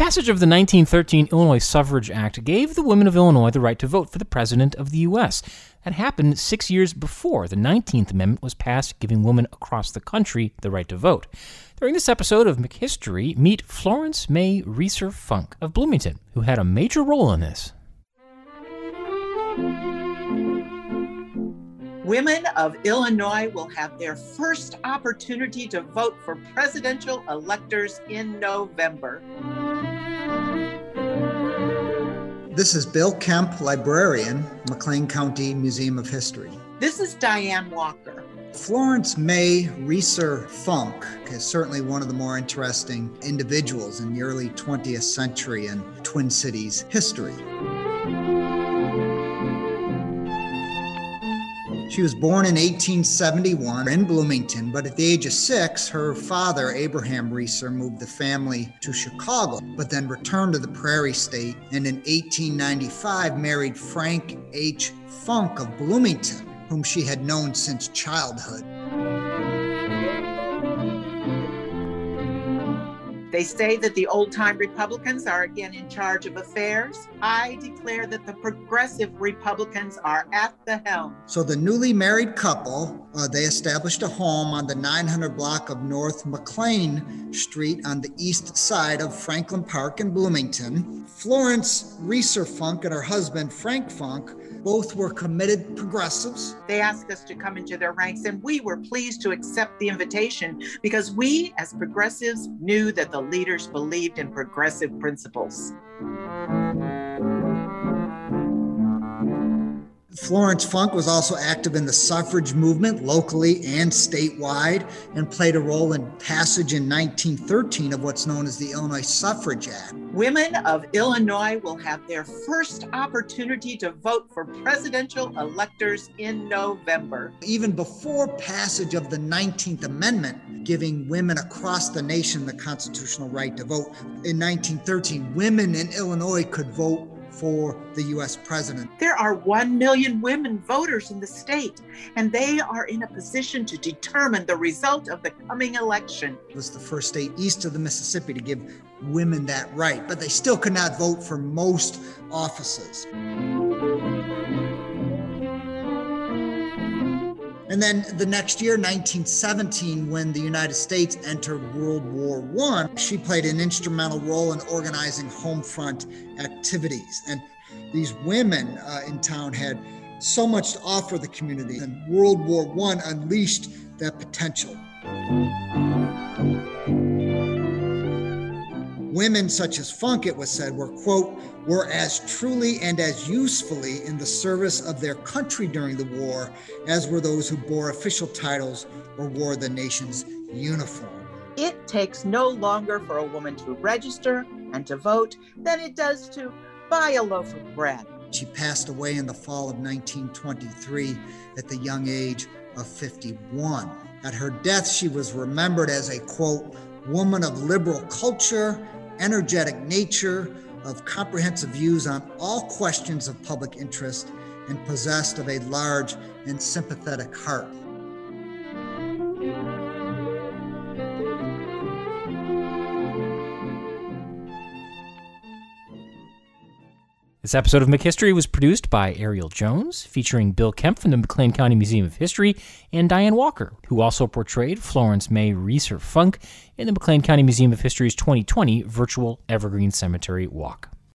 passage of the 1913 Illinois Suffrage Act gave the women of Illinois the right to vote for the President of the U.S. That happened six years before the 19th Amendment was passed, giving women across the country the right to vote. During this episode of McHistory, meet Florence May Reeser Funk of Bloomington, who had a major role in this. Women of Illinois will have their first opportunity to vote for presidential electors in November. This is Bill Kemp, librarian, McLean County Museum of History. This is Diane Walker. Florence May Reeser Funk is certainly one of the more interesting individuals in the early 20th century in Twin Cities history. She was born in 1871 in Bloomington, but at the age of six, her father, Abraham Reeser, moved the family to Chicago, but then returned to the Prairie State and in 1895 married Frank H. Funk of Bloomington, whom she had known since childhood. They say that the old time Republicans are again in charge of affairs. I declare that the progressive Republicans are at the helm. So the newly married couple, uh, they established a home on the 900 block of North McLean Street on the east side of Franklin Park in Bloomington. Florence Reeser Funk and her husband Frank Funk both were committed progressives. They asked us to come into their ranks, and we were pleased to accept the invitation because we, as progressives, knew that the leaders believed in progressive principles. Florence Funk was also active in the suffrage movement locally and statewide and played a role in passage in 1913 of what's known as the Illinois Suffrage Act. Women of Illinois will have their first opportunity to vote for presidential electors in November. Even before passage of the 19th Amendment, giving women across the nation the constitutional right to vote, in 1913, women in Illinois could vote for the US president. There are 1 million women voters in the state, and they are in a position to determine the result of the coming election. It was the first state east of the Mississippi to give women that right, but they still could not vote for most offices. And then the next year, 1917, when the United States entered World War I, she played an instrumental role in organizing home front activities. And these women uh, in town had so much to offer the community, and World War I unleashed that potential. Women such as Funk, it was said, were, quote, were as truly and as usefully in the service of their country during the war as were those who bore official titles or wore the nation's uniform. It takes no longer for a woman to register and to vote than it does to buy a loaf of bread. She passed away in the fall of 1923 at the young age of 51. At her death, she was remembered as a quote, woman of liberal culture, energetic nature, of comprehensive views on all questions of public interest, and possessed of a large and sympathetic heart. This episode of McHistory was produced by Ariel Jones, featuring Bill Kemp from the McLean County Museum of History and Diane Walker, who also portrayed Florence May Reeser Funk in the McLean County Museum of History's 2020 virtual Evergreen Cemetery Walk.